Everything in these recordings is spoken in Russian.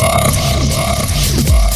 Bye. Bye. Bye. Bye.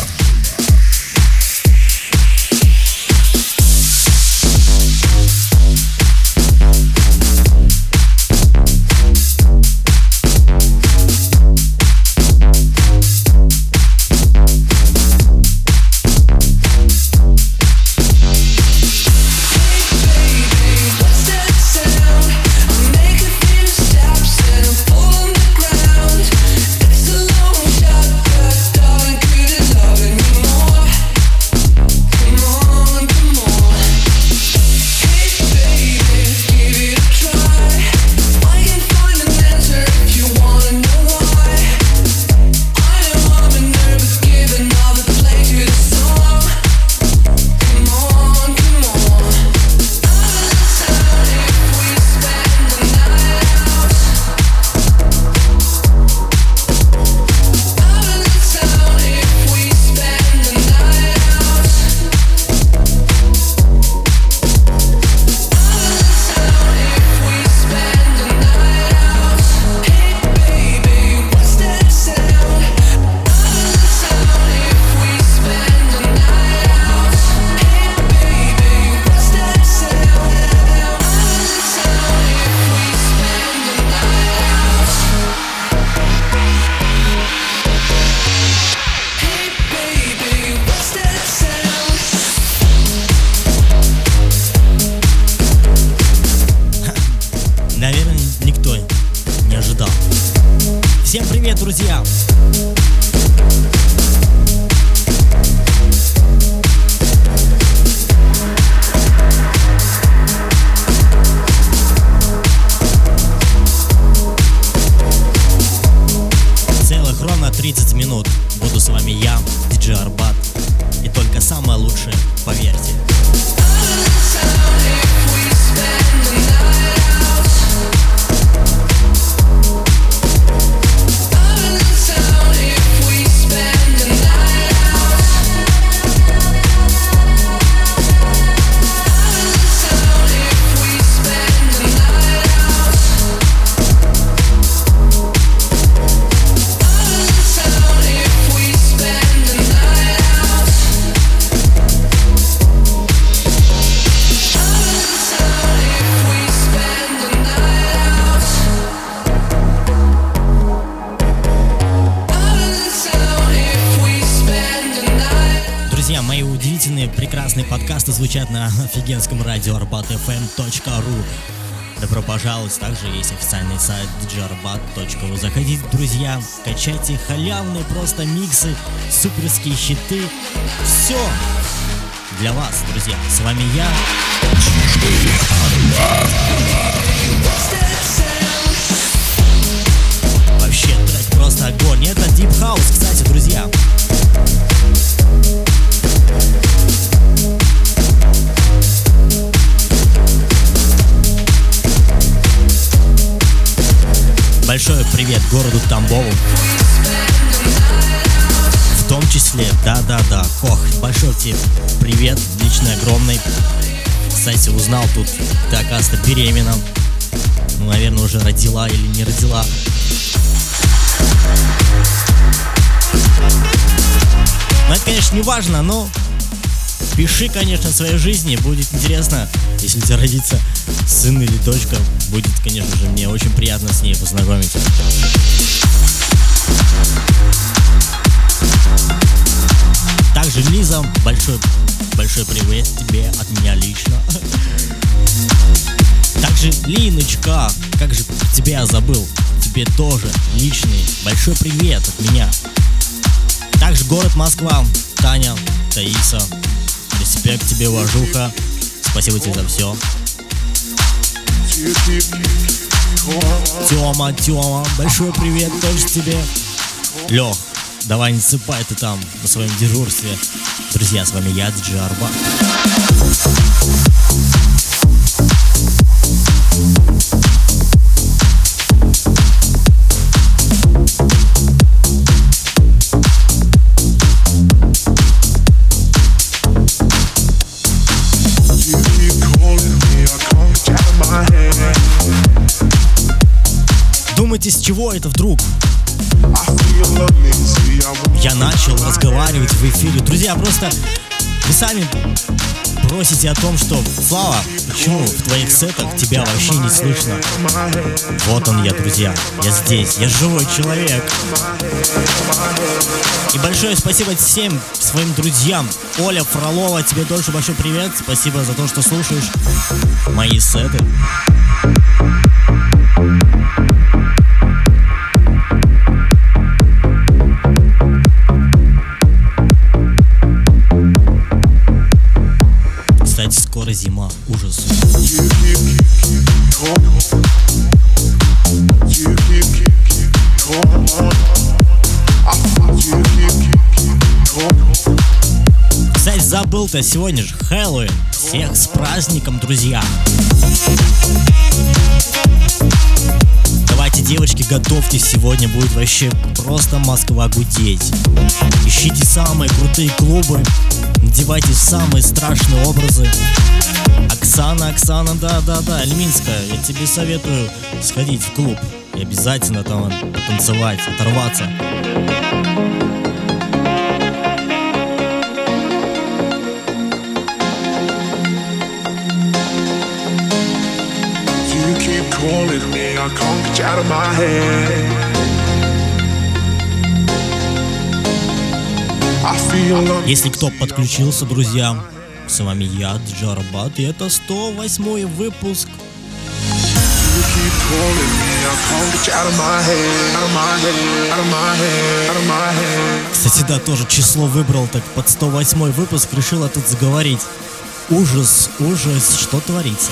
Звучат на офигенском радио arbatfm.ru. Добро пожаловать, также есть официальный сайт djarbat.ru. Заходите, друзья, качайте халявные просто миксы, суперские щиты. Все для вас, друзья. С вами я. Вообще трек просто огонь. Это Deep House, кстати, друзья. Большой привет городу Тамбову. В том числе, да-да-да, Кох, большой тебе привет, личный огромный. Кстати, узнал тут, ты, оказывается, беременна. Ну, наверное, уже родила или не родила. Ну, это, конечно, не важно, но пиши, конечно, своей жизни, будет интересно, если у тебя родится сын или дочка, будет, конечно же, мне очень приятно с ней познакомиться. Также Лиза, большой, большой привет тебе от меня лично. Также Линочка, как же тебя забыл, тебе тоже личный большой привет от меня. Также город Москва, Таня, Таиса, респект тебе, уважуха, спасибо тебе за все. Тёма, Тёма, большой привет тоже тебе. Лех, давай не сыпай ты там на своем дежурстве. Друзья, с вами я, Диджей Арба. Думаете, с чего это вдруг? Я начал разговаривать в эфире. Друзья, просто вы сами просите о том, что Слава, почему в твоих сетах тебя вообще не слышно? Вот он я, друзья. Я здесь, я живой человек. И большое спасибо всем своим друзьям. Оля Фролова, тебе тоже большой привет. Спасибо за то, что слушаешь мои сеты. Зима. Ужас. Кстати, забыл-то, сегодня же Хэллоуин. Всех с праздником, друзья. Давайте, девочки, готовьтесь, сегодня будет вообще просто Москва гудеть. Ищите самые крутые клубы, надевайте самые страшные образы. Оксана, Оксана, да-да-да, Альминская, я тебе советую сходить в клуб и обязательно там потанцевать, оторваться. calling me, I can't get you out of my head. Если кто подключился, друзья, с вами я, Джарбат, и это 108 выпуск. Кстати, да, тоже число выбрал так под 108 выпуск, решила тут заговорить. Ужас, ужас, что творится?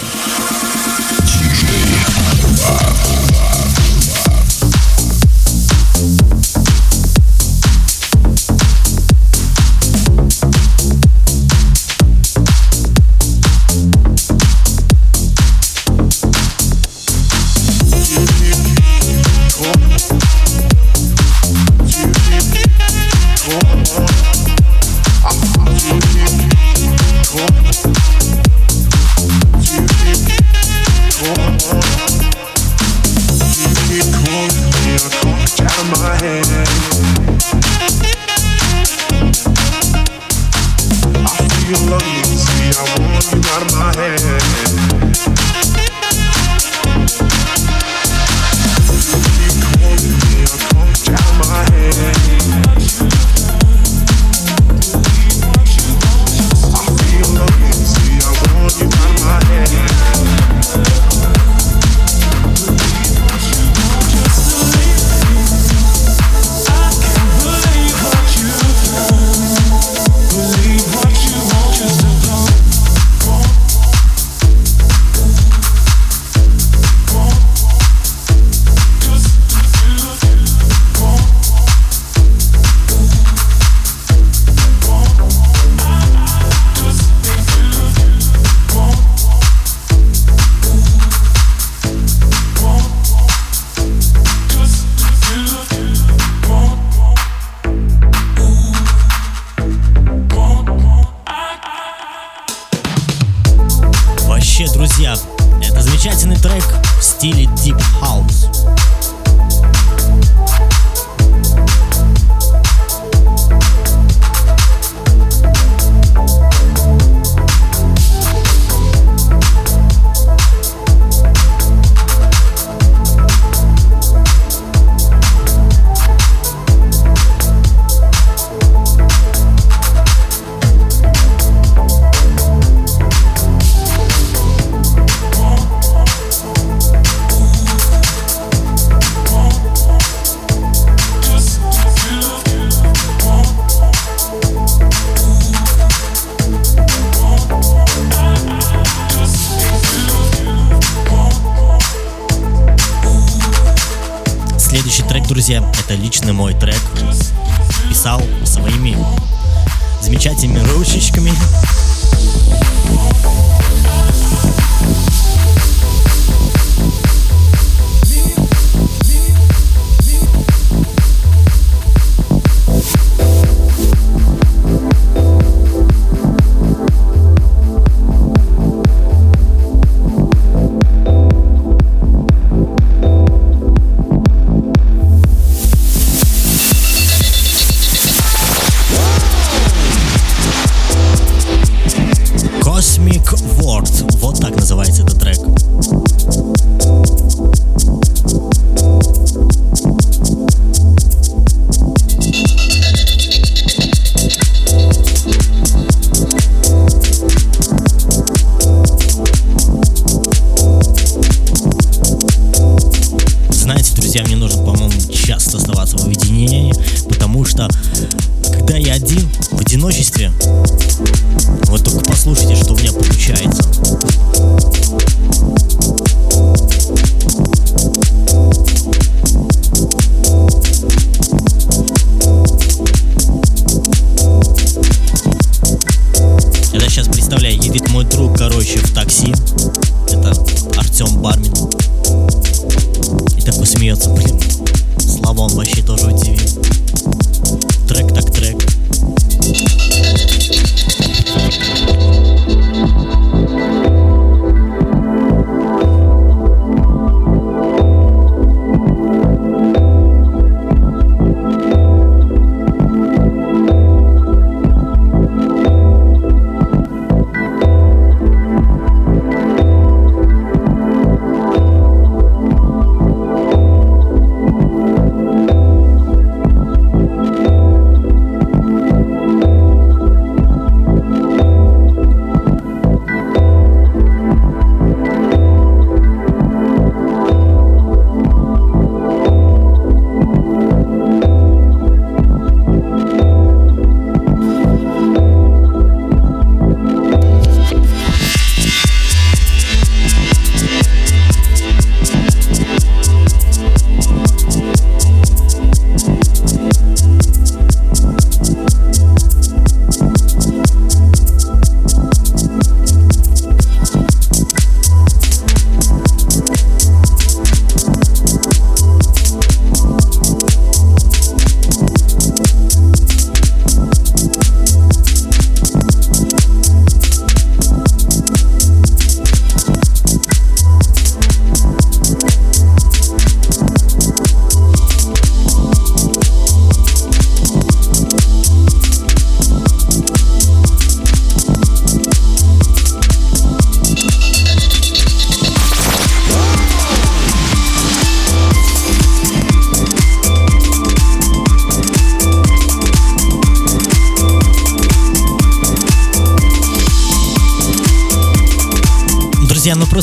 вообще, друзья, это замечательный трек в стиле Deep House. друзья, это лично мой трек. Писал своими замечательными ручечками. Не нужно, по-моему, часто оставаться в уединении, потому что когда я один, в одиночестве, вот только послушайте, что у меня получается.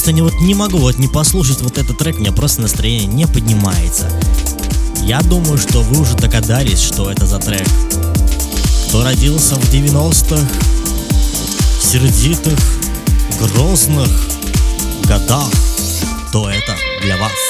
Просто не, вот, не могу вот не послушать вот этот трек, у меня просто настроение не поднимается. Я думаю, что вы уже догадались, что это за трек. Кто родился в 90-х, сердитых, грозных годах, то это для вас.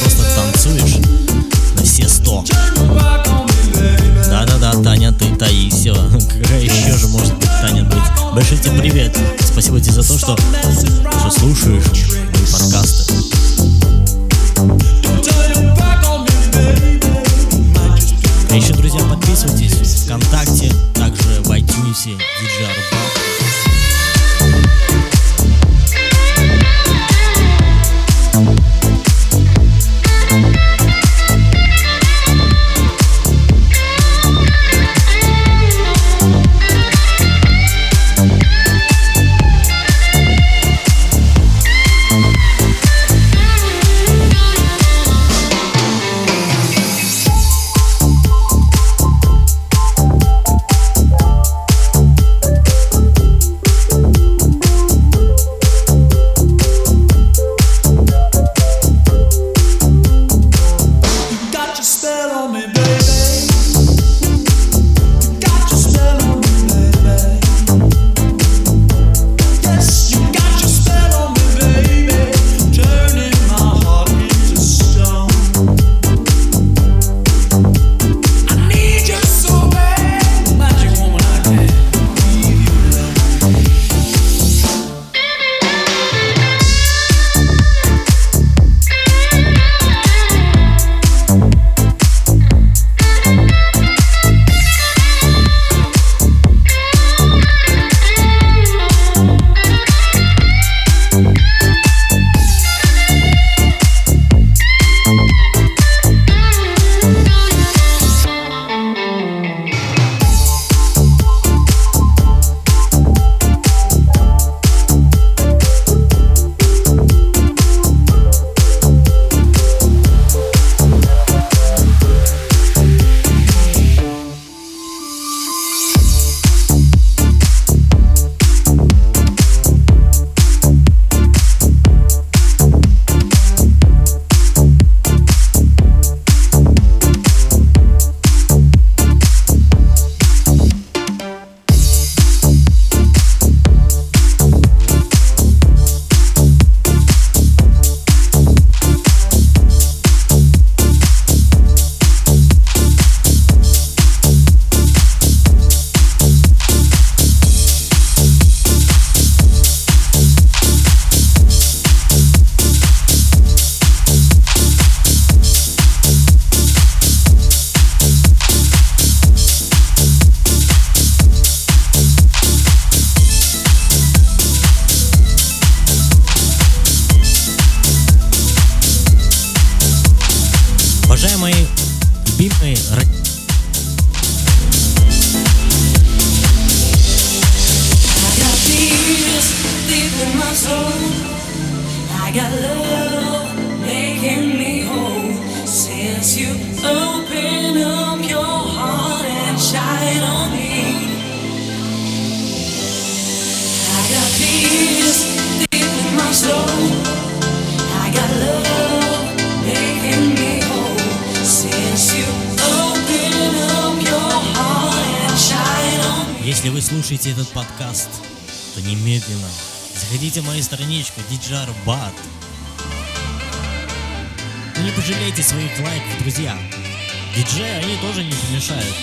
Просто танцуешь на все сто. Да-да-да, Таня, ты Таисия. Какая еще же может быть Таня быть? Большой тебе привет. Спасибо тебе за то, что, что слушаешь мои подкасты. Любимые в мою страничку DJ Arbat. Не пожалейте своих лайков, друзья. Диджеи, они тоже не помешают.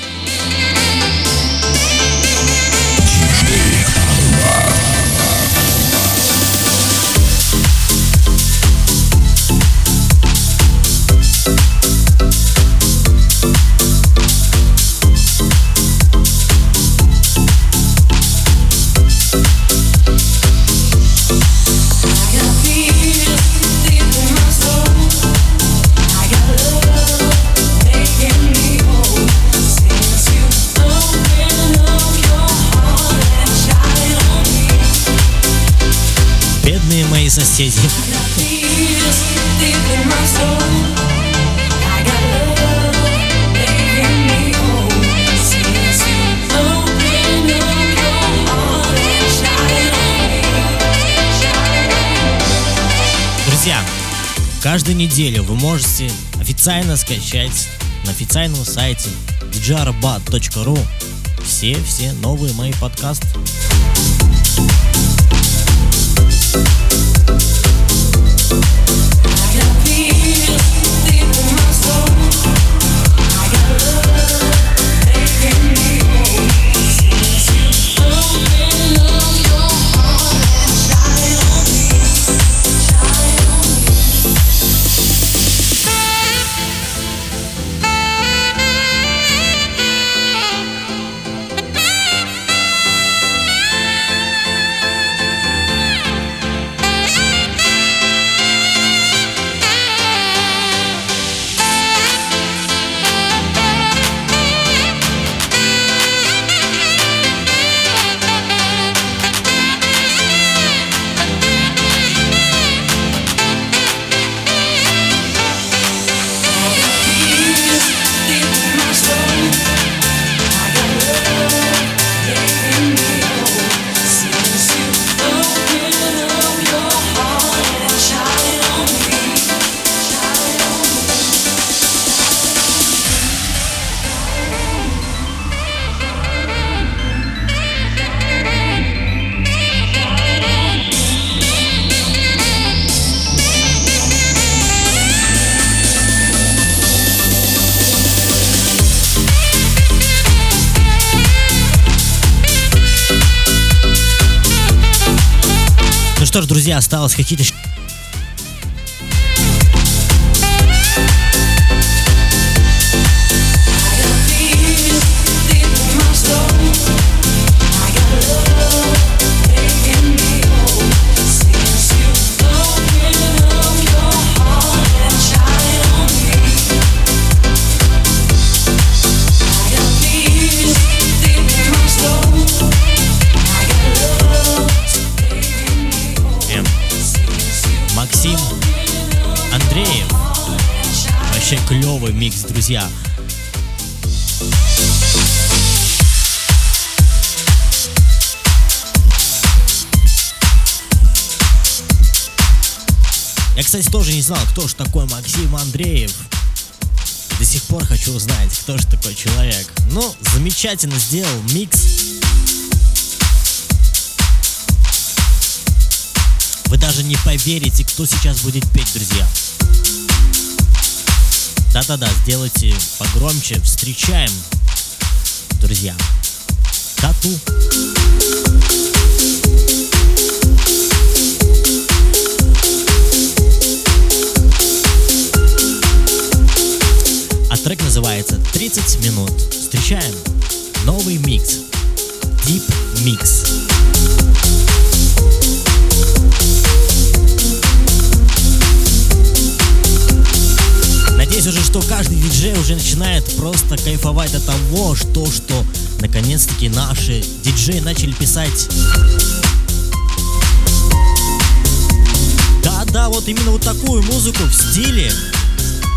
Неделю вы можете официально скачать на официальном сайте djarbat.ru все-все новые мои подкасты. Осталось какие-то друзья. Я, кстати, тоже не знал, кто же такой Максим Андреев. До сих пор хочу узнать, кто же такой человек. Ну, замечательно сделал микс. Вы даже не поверите, кто сейчас будет петь, друзья. Да-да-да, сделайте погромче. Встречаем, друзья. Тату. А трек называется 30 минут. Встречаем новый микс. Deep Mix. Надеюсь уже, что каждый диджей уже начинает просто кайфовать от того, что, что наконец-таки наши диджеи начали писать Да-да, вот именно вот такую музыку в стиле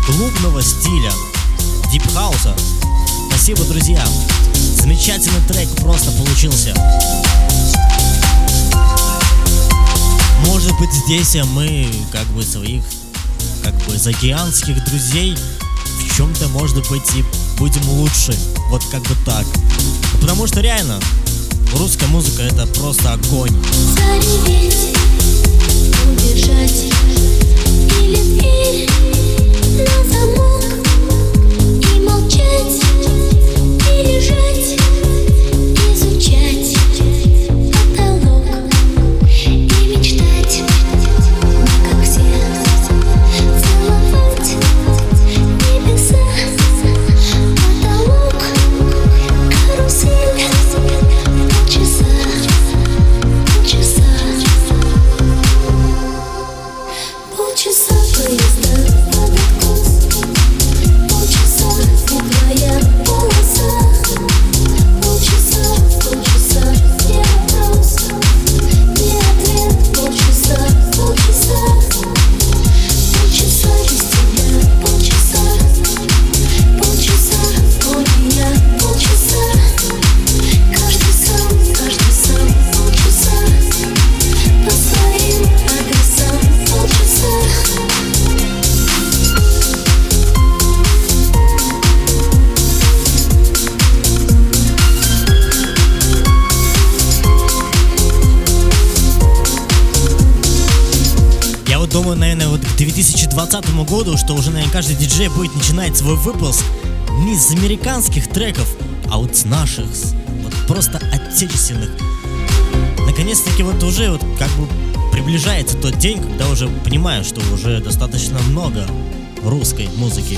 клубного стиля, дипхауса. Спасибо, друзья. Замечательный трек просто получился. Может быть здесь мы как бы своих как бы заокеанских друзей в чем-то может быть и будем лучше. Вот как бы так. Потому что реально русская музыка это просто огонь. Зареветь, убежать или дверь на замок и молчать и лежать 2020 году, что уже, наверное, каждый диджей будет начинать свой выпуск не с американских треков, а вот с наших, вот просто отечественных. Наконец-таки вот уже вот как бы приближается тот день, когда уже понимаю, что уже достаточно много русской музыки.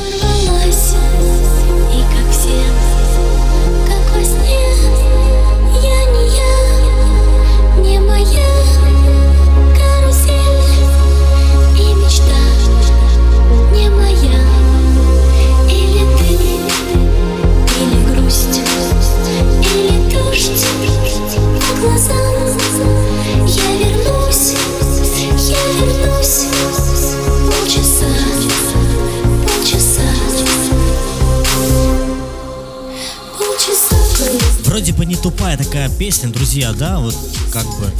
я не я, не моя. Такая песня, друзья, да, вот как бы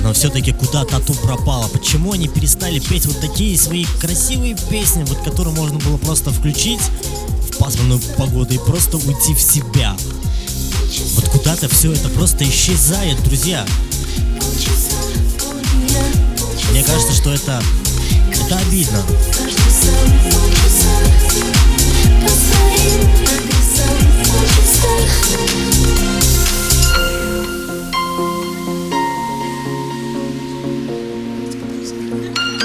но все-таки куда тату пропала. Почему они перестали петь вот такие свои красивые песни, вот которые можно было просто включить в пасмурную погоду и просто уйти в себя? Вот куда-то все это просто исчезает, друзья. Мне кажется, что это, это обидно.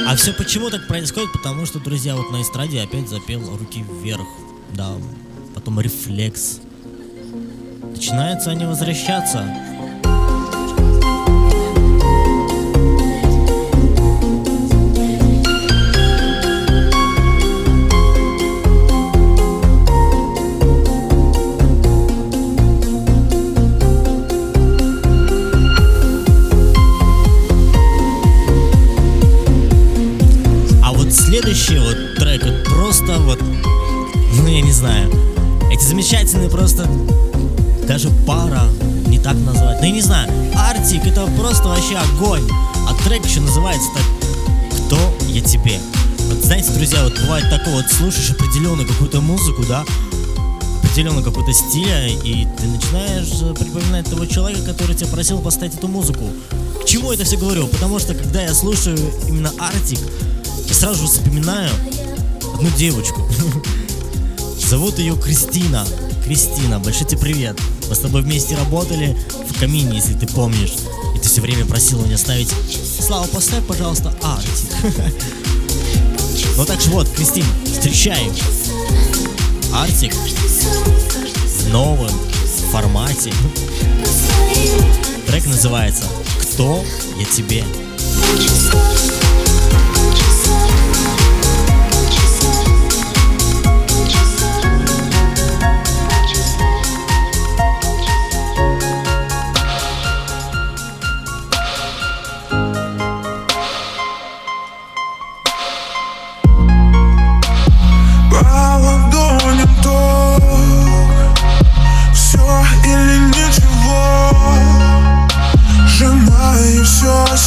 А все почему так происходит? Потому что, друзья, вот на эстраде опять запел руки вверх. Да, потом рефлекс. Начинаются они возвращаться. Просто, даже пара, не так назвать, ну я не знаю, Артик это просто вообще огонь, а трек еще называется так «Кто я тебе?». Вот знаете, друзья, вот бывает такое, вот слушаешь определенную какую-то музыку, да, определенного какого-то стиля, и ты начинаешь э, припоминать того человека, который тебя просил поставить эту музыку. К чему это все говорю? Потому что когда я слушаю именно Артик, и сразу же вспоминаю одну девочку. Зовут ее Кристина. Кристина, большой тебе привет. Мы с тобой вместе работали в камине, если ты помнишь. И ты все время просила меня ставить Слава, поставь, пожалуйста, Артик. Ну так же вот, Кристин, встречаем Артик в новом формате. Трек называется «Кто я тебе?»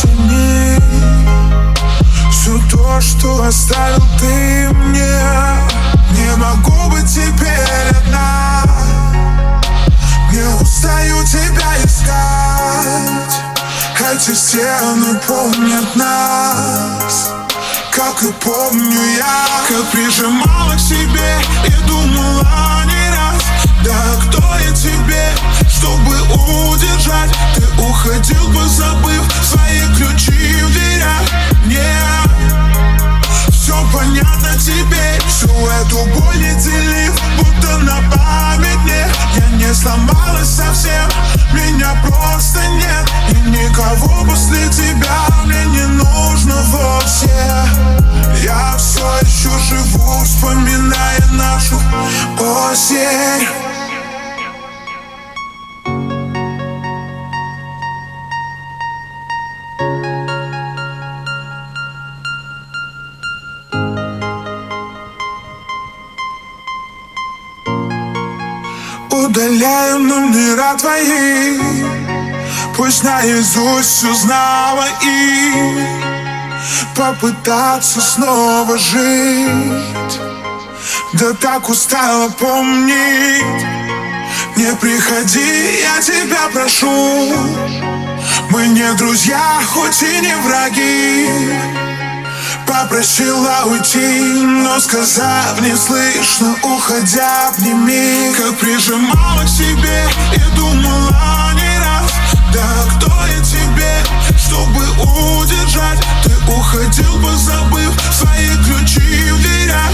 Сильней Все то, что оставил ты мне. Не могу быть теперь одна. Не устаю тебя искать. Эти стены помнят нас. Как и помню я Как прижимала к себе и думала не раз. Да кто я тебе, чтобы удержать. Ты уходил бы, забыв свои ключи в дверях. Нет, все понятно теперь Всю эту боль не делив, будто на память мне. Я не сломалась совсем, меня просто нет. И никого после тебя мне не нужно вовсе. Я все еще живу, вспоминая нашу осень Удаляю номера твои. Пусть наизусть узнала и Попытаться снова жить. Да так устала помнить. Не приходи, я тебя прошу. Мы не друзья, хоть и не враги Попросила уйти, но сказав неслышно, уходя обними Как прижимала к себе и думала не раз Да кто я тебе, чтобы удержать? Ты уходил бы, забыв свои ключи в дверях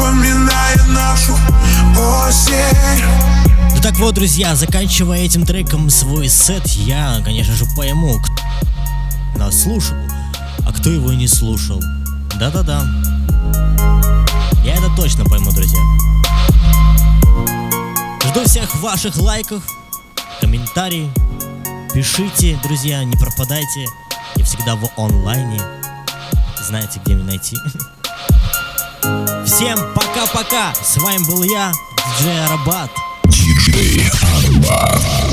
вспоминая нашу осень Ну так вот, друзья, заканчивая этим треком свой сет, я, конечно же, пойму, кто нас слушал, а кто его не слушал. Да-да-да. Я это точно пойму, друзья. Жду всех ваших лайков, комментариев. Пишите, друзья, не пропадайте. Я всегда в онлайне. Знаете, где меня найти. Всем пока-пока. С вами был я, диджей Арабат. DJ Arbat.